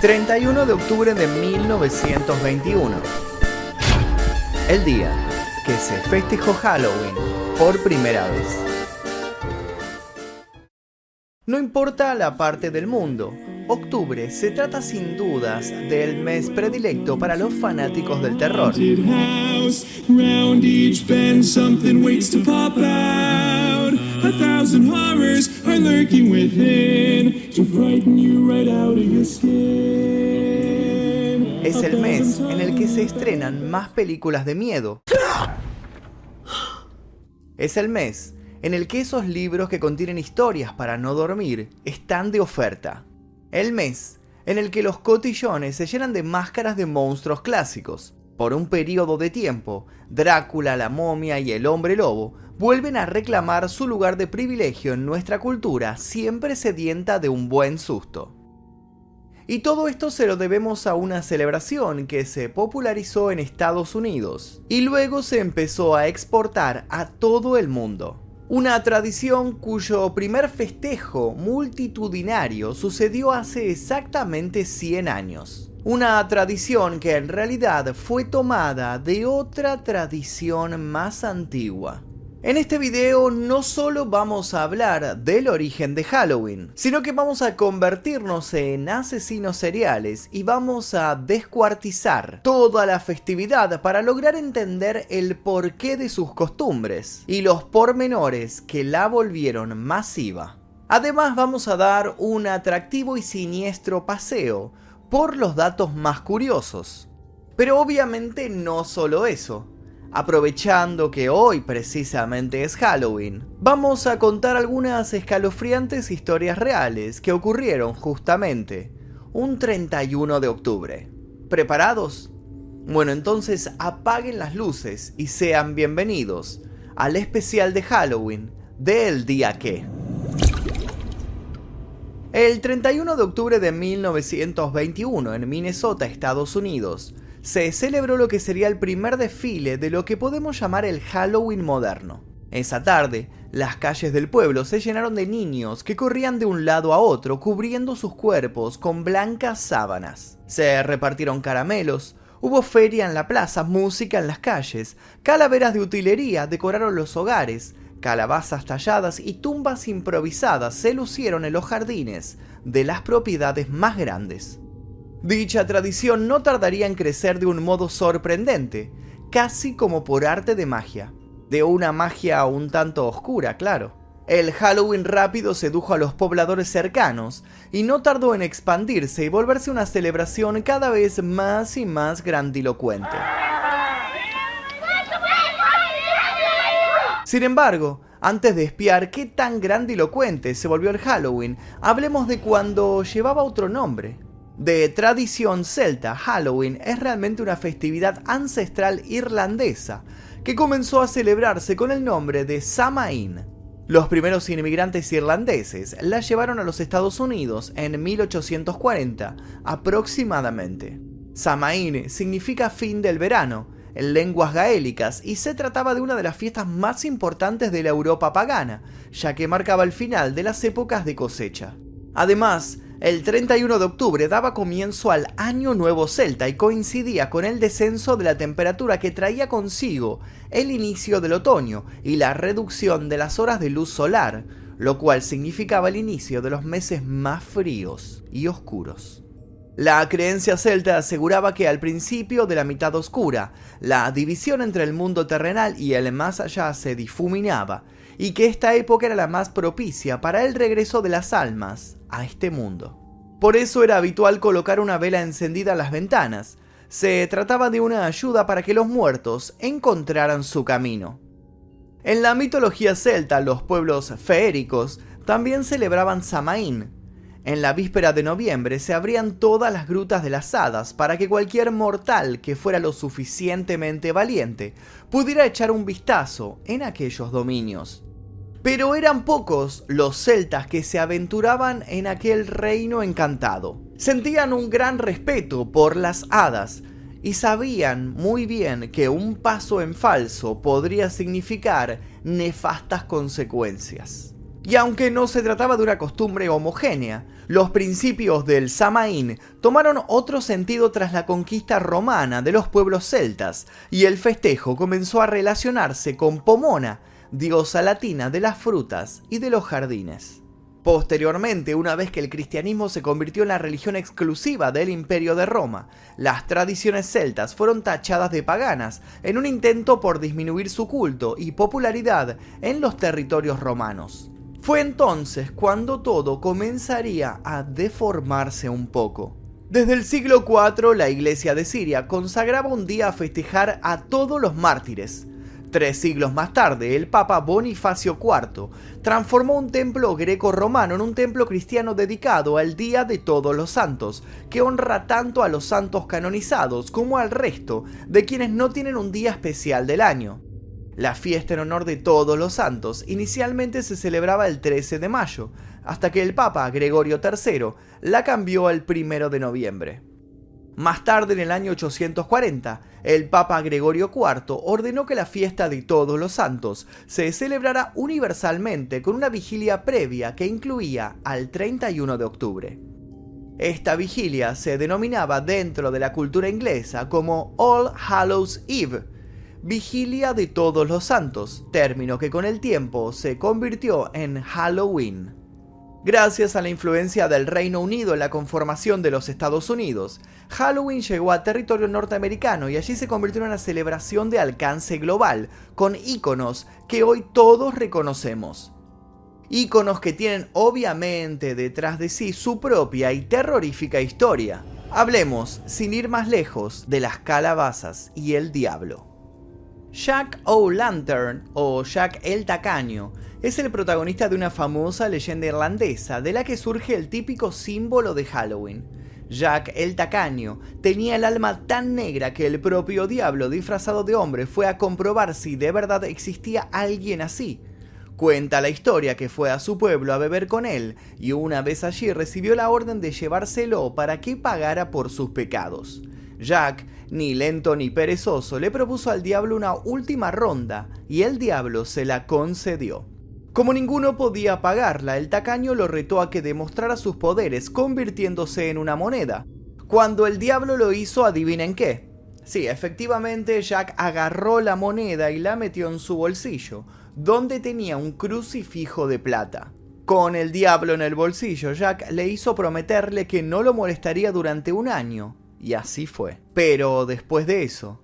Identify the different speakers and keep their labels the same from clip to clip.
Speaker 1: ...31 de octubre de 1921... ...el día que se festejó Halloween por primera vez... No importa la parte del mundo, octubre se trata sin dudas del mes predilecto para los fanáticos del terror. Es el mes en el que se estrenan más películas de miedo. Es el mes en el que esos libros que contienen historias para no dormir están de oferta. El mes en el que los cotillones se llenan de máscaras de monstruos clásicos. Por un periodo de tiempo, Drácula, la momia y el hombre lobo vuelven a reclamar su lugar de privilegio en nuestra cultura, siempre sedienta de un buen susto. Y todo esto se lo debemos a una celebración que se popularizó en Estados Unidos y luego se empezó a exportar a todo el mundo. Una tradición cuyo primer festejo multitudinario sucedió hace exactamente 100 años. Una tradición que en realidad fue tomada de otra tradición más antigua. En este video no solo vamos a hablar del origen de Halloween, sino que vamos a convertirnos en asesinos seriales y vamos a descuartizar toda la festividad para lograr entender el porqué de sus costumbres y los pormenores que la volvieron masiva. Además vamos a dar un atractivo y siniestro paseo por los datos más curiosos. Pero obviamente no solo eso. Aprovechando que hoy precisamente es Halloween, vamos a contar algunas escalofriantes historias reales que ocurrieron justamente un 31 de octubre. ¿Preparados? Bueno, entonces apaguen las luces y sean bienvenidos al especial de Halloween del día que. El 31 de octubre de 1921 en Minnesota, Estados Unidos, se celebró lo que sería el primer desfile de lo que podemos llamar el Halloween moderno. Esa tarde, las calles del pueblo se llenaron de niños que corrían de un lado a otro cubriendo sus cuerpos con blancas sábanas. Se repartieron caramelos, hubo feria en la plaza, música en las calles, calaveras de utilería decoraron los hogares, calabazas talladas y tumbas improvisadas se lucieron en los jardines de las propiedades más grandes. Dicha tradición no tardaría en crecer de un modo sorprendente, casi como por arte de magia. De una magia un tanto oscura, claro. El Halloween rápido sedujo a los pobladores cercanos y no tardó en expandirse y volverse una celebración cada vez más y más grandilocuente. Sin embargo, antes de espiar qué tan grandilocuente se volvió el Halloween, hablemos de cuando llevaba otro nombre. De tradición celta, Halloween es realmente una festividad ancestral irlandesa que comenzó a celebrarse con el nombre de Samaín. Los primeros inmigrantes irlandeses la llevaron a los Estados Unidos en 1840 aproximadamente. Samaín significa fin del verano en lenguas gaélicas y se trataba de una de las fiestas más importantes de la Europa pagana, ya que marcaba el final de las épocas de cosecha. Además, El 31 de octubre daba comienzo al Año Nuevo Celta y coincidía con el descenso de la temperatura que traía consigo el inicio del otoño y la reducción de las horas de luz solar, lo cual significaba el inicio de los meses más fríos y oscuros. La creencia celta aseguraba que al principio de la mitad oscura, la división entre el mundo terrenal y el más allá se difuminaba, y que esta época era la más propicia para el regreso de las almas a este mundo. Por eso era habitual colocar una vela encendida en las ventanas. Se trataba de una ayuda para que los muertos encontraran su camino. En la mitología celta, los pueblos feéricos también celebraban Samaín. En la víspera de noviembre se abrían todas las grutas de las hadas para que cualquier mortal que fuera lo suficientemente valiente pudiera echar un vistazo en aquellos dominios. Pero eran pocos los celtas que se aventuraban en aquel reino encantado. Sentían un gran respeto por las hadas y sabían muy bien que un paso en falso podría significar nefastas consecuencias. Y aunque no se trataba de una costumbre homogénea, los principios del Samaín tomaron otro sentido tras la conquista romana de los pueblos celtas, y el festejo comenzó a relacionarse con Pomona, diosa latina de las frutas y de los jardines. Posteriormente, una vez que el cristianismo se convirtió en la religión exclusiva del imperio de Roma, las tradiciones celtas fueron tachadas de paganas en un intento por disminuir su culto y popularidad en los territorios romanos. Fue entonces cuando todo comenzaría a deformarse un poco. Desde el siglo IV, la iglesia de Siria consagraba un día a festejar a todos los mártires, Tres siglos más tarde, el Papa Bonifacio IV transformó un templo greco-romano en un templo cristiano dedicado al Día de Todos los Santos, que honra tanto a los santos canonizados como al resto de quienes no tienen un día especial del año. La fiesta en honor de todos los santos inicialmente se celebraba el 13 de mayo, hasta que el Papa Gregorio III la cambió al 1 de noviembre. Más tarde, en el año 840, el Papa Gregorio IV ordenó que la fiesta de todos los santos se celebrara universalmente con una vigilia previa que incluía al 31 de octubre. Esta vigilia se denominaba dentro de la cultura inglesa como All Hallows Eve, vigilia de todos los santos, término que con el tiempo se convirtió en Halloween. Gracias a la influencia del Reino Unido en la conformación de los Estados Unidos, Halloween llegó a territorio norteamericano y allí se convirtió en una celebración de alcance global, con íconos que hoy todos reconocemos. Íconos que tienen obviamente detrás de sí su propia y terrorífica historia. Hablemos, sin ir más lejos, de las calabazas y el diablo. Jack O'Lantern, o Jack el Tacaño, es el protagonista de una famosa leyenda irlandesa de la que surge el típico símbolo de Halloween. Jack el tacaño tenía el alma tan negra que el propio diablo disfrazado de hombre fue a comprobar si de verdad existía alguien así. Cuenta la historia que fue a su pueblo a beber con él y una vez allí recibió la orden de llevárselo para que pagara por sus pecados. Jack, ni lento ni perezoso, le propuso al diablo una última ronda y el diablo se la concedió. Como ninguno podía pagarla, el tacaño lo retó a que demostrara sus poderes convirtiéndose en una moneda. Cuando el diablo lo hizo, adivinen qué. Sí, efectivamente Jack agarró la moneda y la metió en su bolsillo, donde tenía un crucifijo de plata. Con el diablo en el bolsillo, Jack le hizo prometerle que no lo molestaría durante un año, y así fue. Pero después de eso,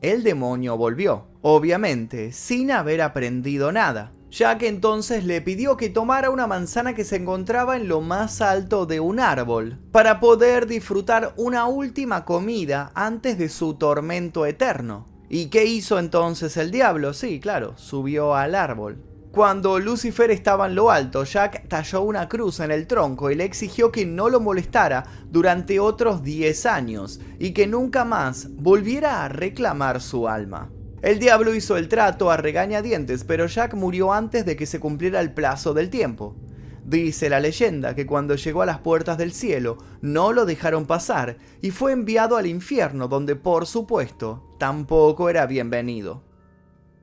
Speaker 1: el demonio volvió, obviamente, sin haber aprendido nada. Jack entonces le pidió que tomara una manzana que se encontraba en lo más alto de un árbol, para poder disfrutar una última comida antes de su tormento eterno. ¿Y qué hizo entonces el diablo? Sí, claro, subió al árbol. Cuando Lucifer estaba en lo alto, Jack talló una cruz en el tronco y le exigió que no lo molestara durante otros 10 años y que nunca más volviera a reclamar su alma. El diablo hizo el trato a regañadientes, pero Jack murió antes de que se cumpliera el plazo del tiempo. Dice la leyenda que cuando llegó a las puertas del cielo no lo dejaron pasar y fue enviado al infierno donde por supuesto tampoco era bienvenido.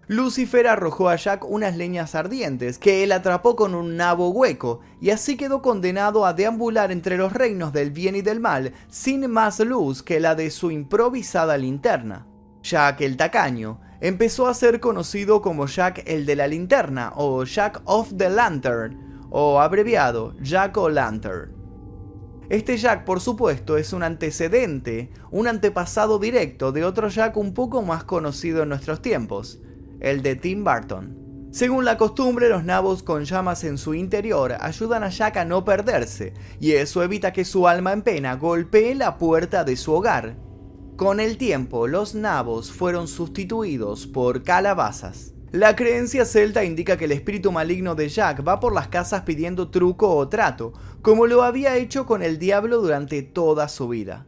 Speaker 1: Lucifer arrojó a Jack unas leñas ardientes que él atrapó con un nabo hueco y así quedó condenado a deambular entre los reinos del bien y del mal sin más luz que la de su improvisada linterna. Jack el tacaño empezó a ser conocido como Jack el de la linterna o Jack of the Lantern o abreviado Jack o Lantern. Este Jack, por supuesto, es un antecedente, un antepasado directo de otro Jack un poco más conocido en nuestros tiempos, el de Tim Burton. Según la costumbre, los nabos con llamas en su interior ayudan a Jack a no perderse, y eso evita que su alma en pena golpee la puerta de su hogar. Con el tiempo, los nabos fueron sustituidos por calabazas. La creencia celta indica que el espíritu maligno de Jack va por las casas pidiendo truco o trato, como lo había hecho con el diablo durante toda su vida.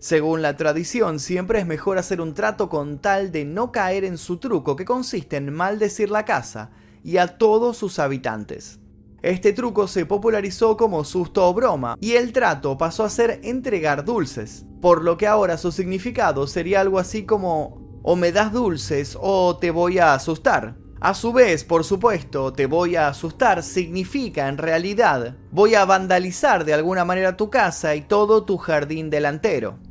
Speaker 1: Según la tradición, siempre es mejor hacer un trato con tal de no caer en su truco que consiste en maldecir la casa y a todos sus habitantes. Este truco se popularizó como susto o broma y el trato pasó a ser entregar dulces, por lo que ahora su significado sería algo así como o me das dulces o te voy a asustar. A su vez, por supuesto, te voy a asustar significa en realidad voy a vandalizar de alguna manera tu casa y todo tu jardín delantero.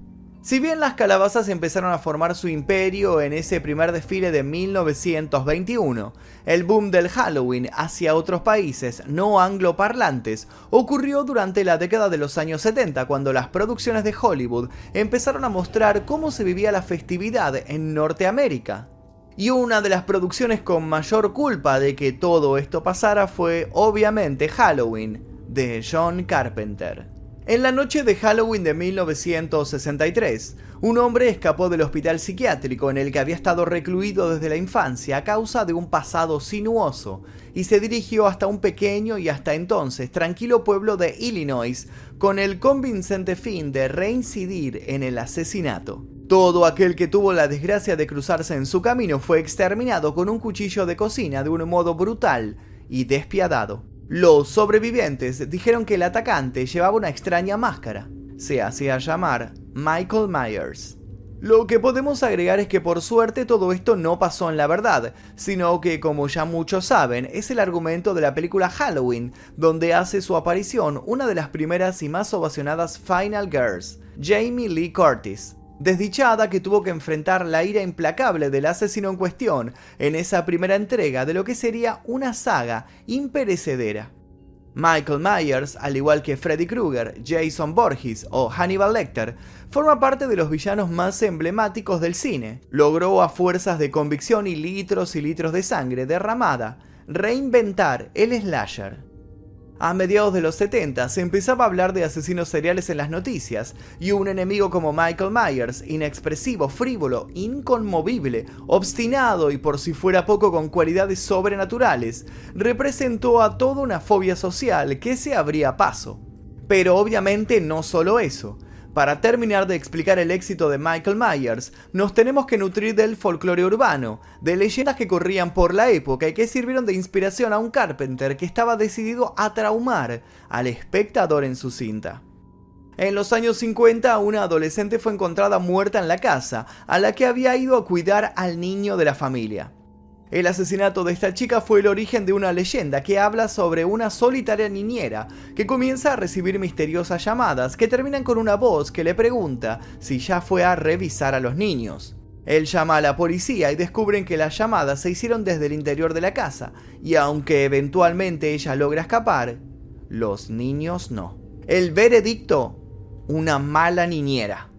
Speaker 1: Si bien las calabazas empezaron a formar su imperio en ese primer desfile de 1921, el boom del Halloween hacia otros países no angloparlantes ocurrió durante la década de los años 70 cuando las producciones de Hollywood empezaron a mostrar cómo se vivía la festividad en Norteamérica. Y una de las producciones con mayor culpa de que todo esto pasara fue obviamente Halloween, de John Carpenter. En la noche de Halloween de 1963, un hombre escapó del hospital psiquiátrico en el que había estado recluido desde la infancia a causa de un pasado sinuoso y se dirigió hasta un pequeño y hasta entonces tranquilo pueblo de Illinois con el convincente fin de reincidir en el asesinato. Todo aquel que tuvo la desgracia de cruzarse en su camino fue exterminado con un cuchillo de cocina de un modo brutal y despiadado. Los sobrevivientes dijeron que el atacante llevaba una extraña máscara. Se hacía llamar Michael Myers. Lo que podemos agregar es que por suerte todo esto no pasó en la verdad, sino que como ya muchos saben, es el argumento de la película Halloween, donde hace su aparición una de las primeras y más ovacionadas Final Girls, Jamie Lee Curtis, desdichada que tuvo que enfrentar la ira implacable del asesino en cuestión en esa primera entrega de lo que sería una saga imperecedera. Michael Myers, al igual que Freddy Krueger, Jason Borges o Hannibal Lecter, forma parte de los villanos más emblemáticos del cine. Logró a fuerzas de convicción y litros y litros de sangre derramada reinventar el slasher. A mediados de los 70 se empezaba a hablar de asesinos seriales en las noticias, y un enemigo como Michael Myers, inexpresivo, frívolo, inconmovible, obstinado y por si fuera poco con cualidades sobrenaturales, representó a toda una fobia social que se abría paso. Pero obviamente no solo eso, para terminar de explicar el éxito de Michael Myers, nos tenemos que nutrir del folclore urbano, de leyendas que corrían por la época y que sirvieron de inspiración a un Carpenter que estaba decidido a traumar al espectador en su cinta. En los años 50, una adolescente fue encontrada muerta en la casa, a la que había ido a cuidar al niño de la familia. El asesinato de esta chica fue el origen de una leyenda que habla sobre una solitaria niñera que comienza a recibir misteriosas llamadas que terminan con una voz que le pregunta si ya fue a revisar a los niños. Él llama a la policía y descubren que las llamadas se hicieron desde el interior de la casa, y aunque eventualmente ella logra escapar, los niños no. El veredicto, una mala niñera.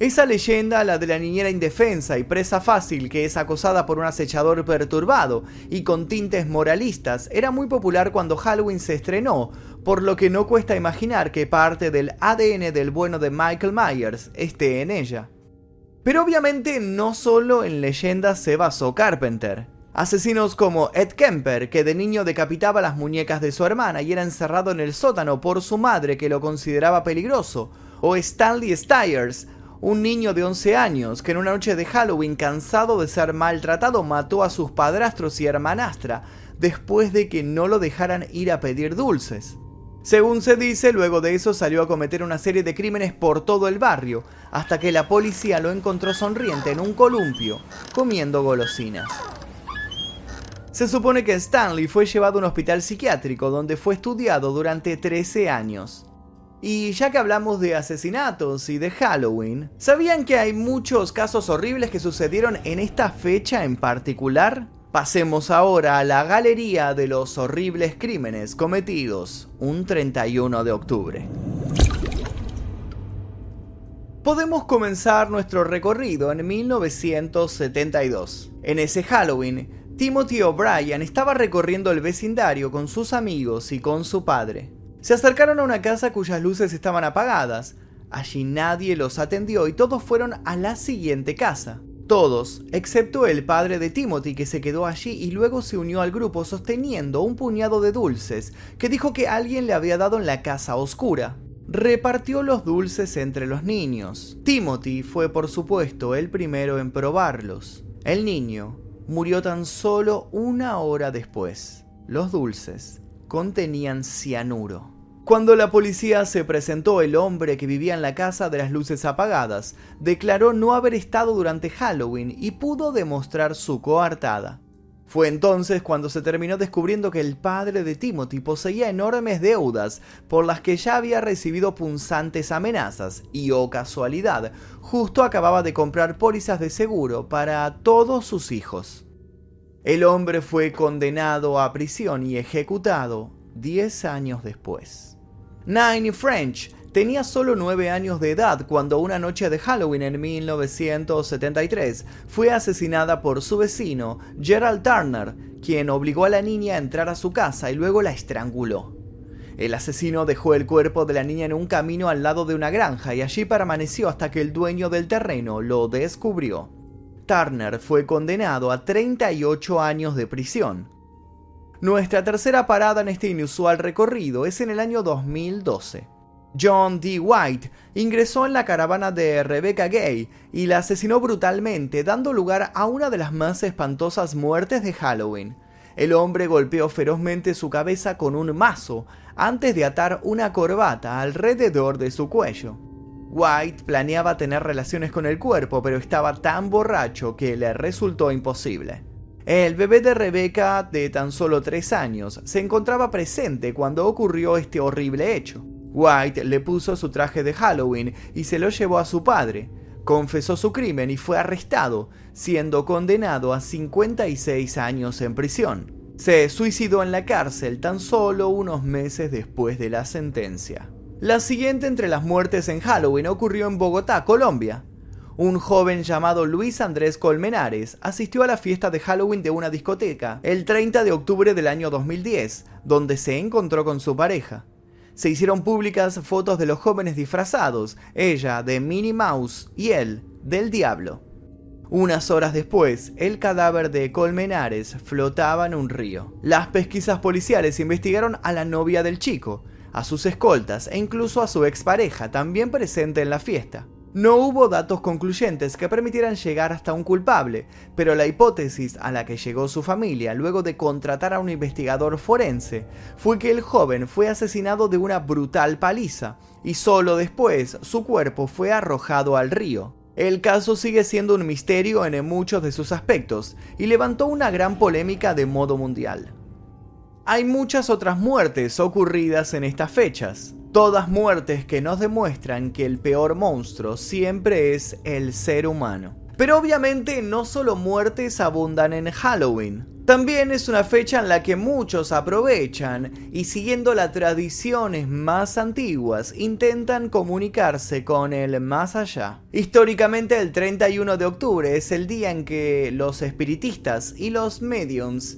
Speaker 1: Esa leyenda, la de la niñera indefensa y presa fácil que es acosada por un acechador perturbado y con tintes moralistas, era muy popular cuando Halloween se estrenó, por lo que no cuesta imaginar que parte del ADN del bueno de Michael Myers esté en ella. Pero obviamente no solo en leyendas se basó Carpenter. Asesinos como Ed Kemper, que de niño decapitaba las muñecas de su hermana y era encerrado en el sótano por su madre que lo consideraba peligroso, o Stanley Stiers, un niño de 11 años que en una noche de Halloween cansado de ser maltratado mató a sus padrastros y hermanastra después de que no lo dejaran ir a pedir dulces. Según se dice, luego de eso salió a cometer una serie de crímenes por todo el barrio, hasta que la policía lo encontró sonriente en un columpio, comiendo golosinas. Se supone que Stanley fue llevado a un hospital psiquiátrico donde fue estudiado durante 13 años. Y ya que hablamos de asesinatos y de Halloween, ¿sabían que hay muchos casos horribles que sucedieron en esta fecha en particular? Pasemos ahora a la galería de los horribles crímenes cometidos un 31 de octubre. Podemos comenzar nuestro recorrido en 1972. En ese Halloween, Timothy O'Brien estaba recorriendo el vecindario con sus amigos y con su padre. Se acercaron a una casa cuyas luces estaban apagadas. Allí nadie los atendió y todos fueron a la siguiente casa. Todos, excepto el padre de Timothy que se quedó allí y luego se unió al grupo sosteniendo un puñado de dulces que dijo que alguien le había dado en la casa oscura. Repartió los dulces entre los niños. Timothy fue por supuesto el primero en probarlos. El niño murió tan solo una hora después. Los dulces contenían cianuro. Cuando la policía se presentó, el hombre que vivía en la casa de las luces apagadas declaró no haber estado durante Halloween y pudo demostrar su coartada. Fue entonces cuando se terminó descubriendo que el padre de Timothy poseía enormes deudas por las que ya había recibido punzantes amenazas y, oh casualidad, justo acababa de comprar pólizas de seguro para todos sus hijos. El hombre fue condenado a prisión y ejecutado 10 años después. Nine French Tenía solo 9 años de edad cuando una noche de Halloween en 1973 fue asesinada por su vecino, Gerald Turner, quien obligó a la niña a entrar a su casa y luego la estranguló. El asesino dejó el cuerpo de la niña en un camino al lado de una granja y allí permaneció hasta que el dueño del terreno lo descubrió. Turner fue condenado a 38 años de prisión. Nuestra tercera parada en este inusual recorrido es en el año 2012. John D. White ingresó en la caravana de Rebecca Gay y la asesinó brutalmente, dando lugar a una de las más espantosas muertes de Halloween. El hombre golpeó ferozmente su cabeza con un mazo antes de atar una corbata alrededor de su cuello. White planeaba tener relaciones con el cuerpo, pero estaba tan borracho que le resultó imposible. El bebé de Rebecca, de tan solo tres años, se encontraba presente cuando ocurrió este horrible hecho. White le puso su traje de Halloween y se lo llevó a su padre. Confesó su crimen y fue arrestado, siendo condenado a 56 años en prisión. Se suicidó en la cárcel tan solo unos meses después de la sentencia. La siguiente entre las muertes en Halloween ocurrió en Bogotá, Colombia. Un joven llamado Luis Andrés Colmenares asistió a la fiesta de Halloween de una discoteca el 30 de octubre del año 2010, donde se encontró con su pareja se hicieron públicas fotos de los jóvenes disfrazados, ella de Minnie Mouse y él del Diablo. Unas horas después, el cadáver de Colmenares flotaba en un río. Las pesquisas policiales investigaron a la novia del chico, a sus escoltas e incluso a su expareja, también presente en la fiesta. No hubo datos concluyentes que permitieran llegar hasta un culpable, pero la hipótesis a la que llegó su familia luego de contratar a un investigador forense fue que el joven fue asesinado de una brutal paliza y solo después su cuerpo fue arrojado al río. El caso sigue siendo un misterio en muchos de sus aspectos y levantó una gran polémica de modo mundial. Hay muchas otras muertes ocurridas en estas fechas, Todas muertes que nos demuestran que el peor monstruo siempre es el ser humano. Pero obviamente no solo muertes abundan en Halloween. También es una fecha en la que muchos aprovechan y siguiendo las tradiciones más antiguas intentan comunicarse con el más allá. Históricamente el 31 de octubre es el día en que los espiritistas y los mediums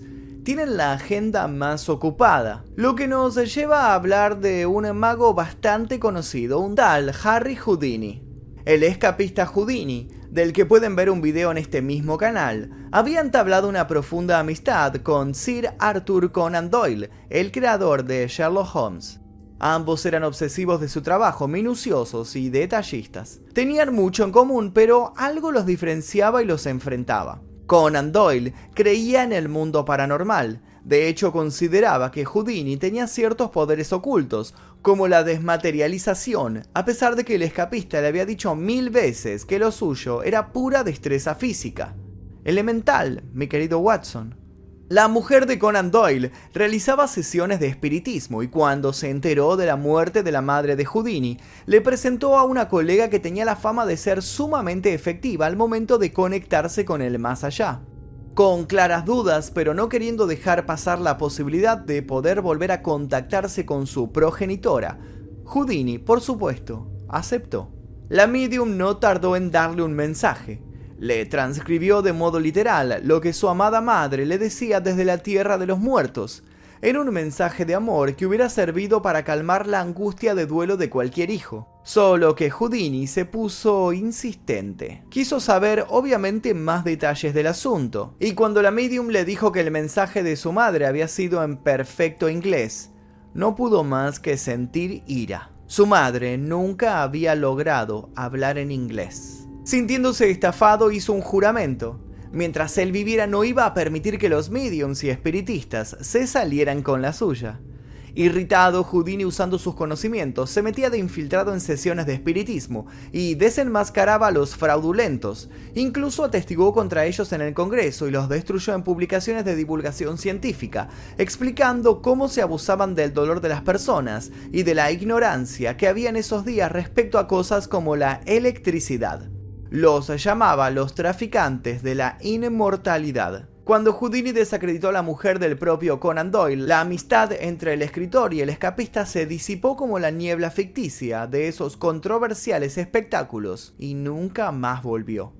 Speaker 1: tienen la agenda más ocupada, lo que nos lleva a hablar de un mago bastante conocido, un tal Harry Houdini. El escapista Houdini, del que pueden ver un video en este mismo canal, había entablado una profunda amistad con Sir Arthur Conan Doyle, el creador de Sherlock Holmes. Ambos eran obsesivos de su trabajo, minuciosos y detallistas. Tenían mucho en común, pero algo los diferenciaba y los enfrentaba. Conan Doyle creía en el mundo paranormal. De hecho, consideraba que Houdini tenía ciertos poderes ocultos, como la desmaterialización, a pesar de que el escapista le había dicho mil veces que lo suyo era pura destreza física. Elemental, mi querido Watson. La mujer de Conan Doyle realizaba sesiones de espiritismo y cuando se enteró de la muerte de la madre de Houdini, le presentó a una colega que tenía la fama de ser sumamente efectiva al momento de conectarse con el más allá. Con claras dudas, pero no queriendo dejar pasar la posibilidad de poder volver a contactarse con su progenitora, Houdini, por supuesto, aceptó. La medium no tardó en darle un mensaje. Le transcribió de modo literal lo que su amada madre le decía desde la tierra de los muertos. Era un mensaje de amor que hubiera servido para calmar la angustia de duelo de cualquier hijo. Solo que Houdini se puso insistente. Quiso saber obviamente más detalles del asunto, y cuando la medium le dijo que el mensaje de su madre había sido en perfecto inglés, no pudo más que sentir ira. Su madre nunca había logrado hablar en inglés. Sintiéndose estafado, hizo un juramento. Mientras él viviera no iba a permitir que los mediums y espiritistas se salieran con la suya. Irritado, Houdini usando sus conocimientos se metía de infiltrado en sesiones de espiritismo y desenmascaraba a los fraudulentos. Incluso atestiguó contra ellos en el Congreso y los destruyó en publicaciones de divulgación científica, explicando cómo se abusaban del dolor de las personas y de la ignorancia que había en esos días respecto a cosas como la electricidad. Los llamaba los traficantes de la inmortalidad. Cuando Houdini desacreditó a la mujer del propio Conan Doyle, la amistad entre el escritor y el escapista se disipó como la niebla ficticia de esos controversiales espectáculos y nunca más volvió.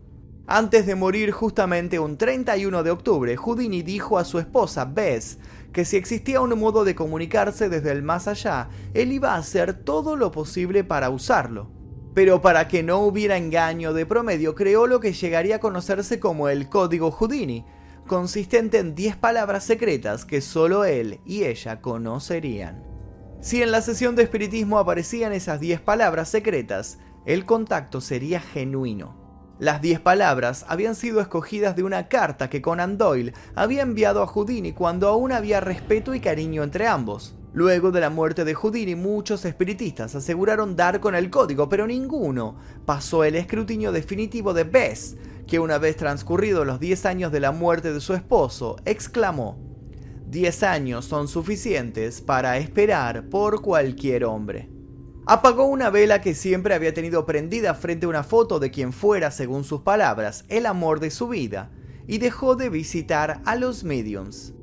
Speaker 1: Antes de morir justamente un 31 de octubre, Houdini dijo a su esposa Bess que si existía un modo de comunicarse desde el más allá, él iba a hacer todo lo posible para usarlo. Pero para que no hubiera engaño de promedio, creó lo que llegaría a conocerse como el Código Houdini, consistente en 10 palabras secretas que solo él y ella conocerían. Si en la sesión de espiritismo aparecían esas 10 palabras secretas, el contacto sería genuino. Las 10 palabras habían sido escogidas de una carta que Conan Doyle había enviado a Houdini cuando aún había respeto y cariño entre ambos. Luego de la muerte de Houdini, muchos espiritistas aseguraron dar con el código, pero ninguno pasó el escrutinio definitivo de Bess, que una vez transcurridos los 10 años de la muerte de su esposo, exclamó, 10 años son suficientes para esperar por cualquier hombre. Apagó una vela que siempre había tenido prendida frente a una foto de quien fuera, según sus palabras, el amor de su vida, y dejó de visitar a los mediums.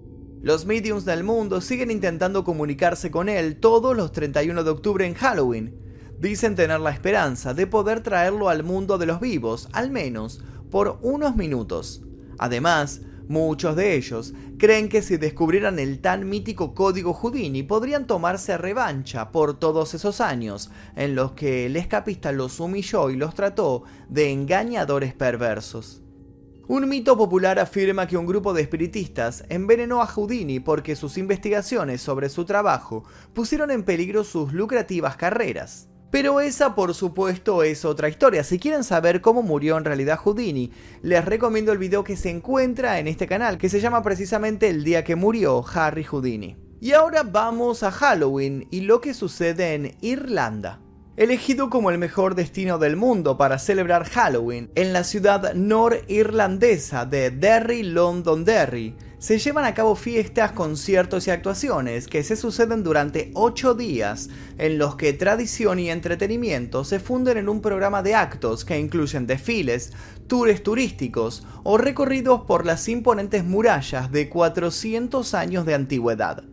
Speaker 1: Los mediums del mundo siguen intentando comunicarse con él todos los 31 de octubre en Halloween. Dicen tener la esperanza de poder traerlo al mundo de los vivos, al menos por unos minutos. Además, muchos de ellos creen que si descubrieran el tan mítico código Houdini podrían tomarse revancha por todos esos años en los que el escapista los humilló y los trató de engañadores perversos. Un mito popular afirma que un grupo de espiritistas envenenó a Houdini porque sus investigaciones sobre su trabajo pusieron en peligro sus lucrativas carreras. Pero esa por supuesto es otra historia. Si quieren saber cómo murió en realidad Houdini, les recomiendo el video que se encuentra en este canal, que se llama precisamente El día que murió Harry Houdini. Y ahora vamos a Halloween y lo que sucede en Irlanda elegido como el mejor destino del mundo para celebrar Halloween, en la ciudad norirlandesa de Derry, Londonderry, se llevan a cabo fiestas, conciertos y actuaciones que se suceden durante 8 días, en los que tradición y entretenimiento se funden en un programa de actos que incluyen desfiles, tours turísticos o recorridos por las imponentes murallas de 400 años de antigüedad.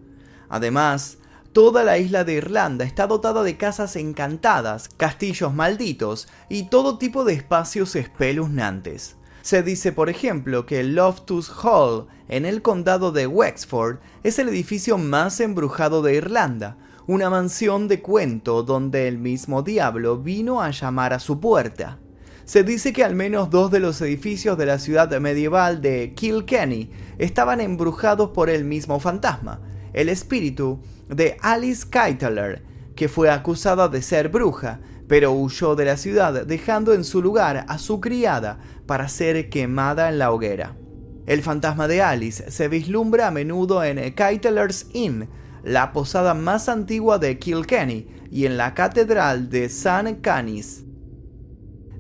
Speaker 1: Además, Toda la isla de Irlanda está dotada de casas encantadas, castillos malditos y todo tipo de espacios espeluznantes. Se dice, por ejemplo, que Loftus Hall, en el condado de Wexford, es el edificio más embrujado de Irlanda, una mansión de cuento donde el mismo diablo vino a llamar a su puerta. Se dice que al menos dos de los edificios de la ciudad medieval de Kilkenny estaban embrujados por el mismo fantasma, el espíritu de Alice Keitler, que fue acusada de ser bruja, pero huyó de la ciudad dejando en su lugar a su criada para ser quemada en la hoguera. El fantasma de Alice se vislumbra a menudo en Keitler's Inn, la posada más antigua de Kilkenny, y en la catedral de St. Canis.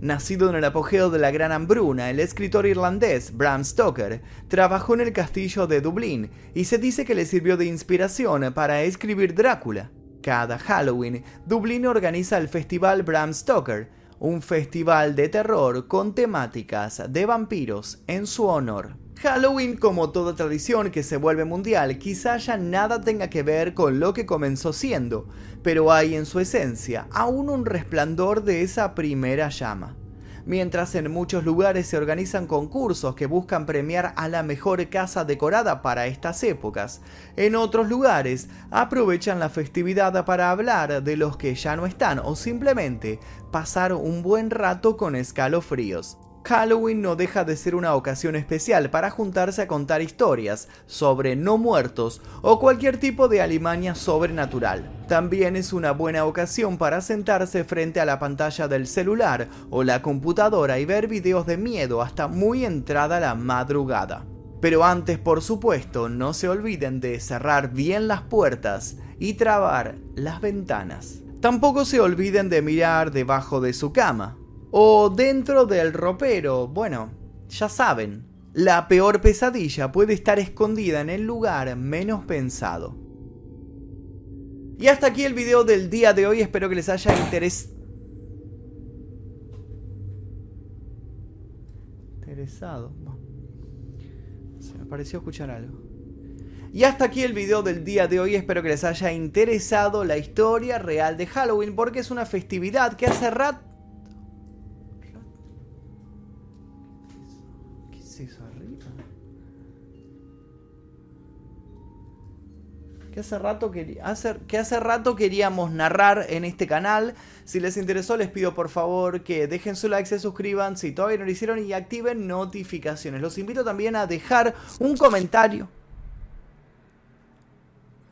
Speaker 1: Nacido en el apogeo de la Gran Hambruna, el escritor irlandés Bram Stoker trabajó en el castillo de Dublín y se dice que le sirvió de inspiración para escribir Drácula. Cada Halloween, Dublín organiza el Festival Bram Stoker, un festival de terror con temáticas de vampiros en su honor. Halloween, como toda tradición que se vuelve mundial, quizá ya nada tenga que ver con lo que comenzó siendo, pero hay en su esencia aún un resplandor de esa primera llama. Mientras en muchos lugares se organizan concursos que buscan premiar a la mejor casa decorada para estas épocas, en otros lugares aprovechan la festividad para hablar de los que ya no están o simplemente pasar un buen rato con escalofríos. Halloween no deja de ser una ocasión especial para juntarse a contar historias sobre no muertos o cualquier tipo de alimaña sobrenatural. También es una buena ocasión para sentarse frente a la pantalla del celular o la computadora y ver videos de miedo hasta muy entrada la madrugada. Pero antes, por supuesto, no se olviden de cerrar bien las puertas y trabar las ventanas. Tampoco se olviden de mirar debajo de su cama, o dentro del ropero. Bueno, ya saben, la peor pesadilla puede estar escondida en el lugar menos pensado. Y hasta aquí el video del día de hoy, espero que les haya interesado. Se me pareció escuchar algo. Y hasta aquí el video del día de hoy, espero que les haya interesado la historia real de Halloween, porque es una festividad que hace rato que hace, rato que hace rato queríamos narrar en este canal. Si les interesó, les pido por favor que dejen su like, se suscriban si todavía no lo hicieron y activen notificaciones. Los invito también a dejar un comentario.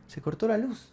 Speaker 1: Se cortó la luz.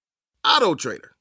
Speaker 2: Auto Trader.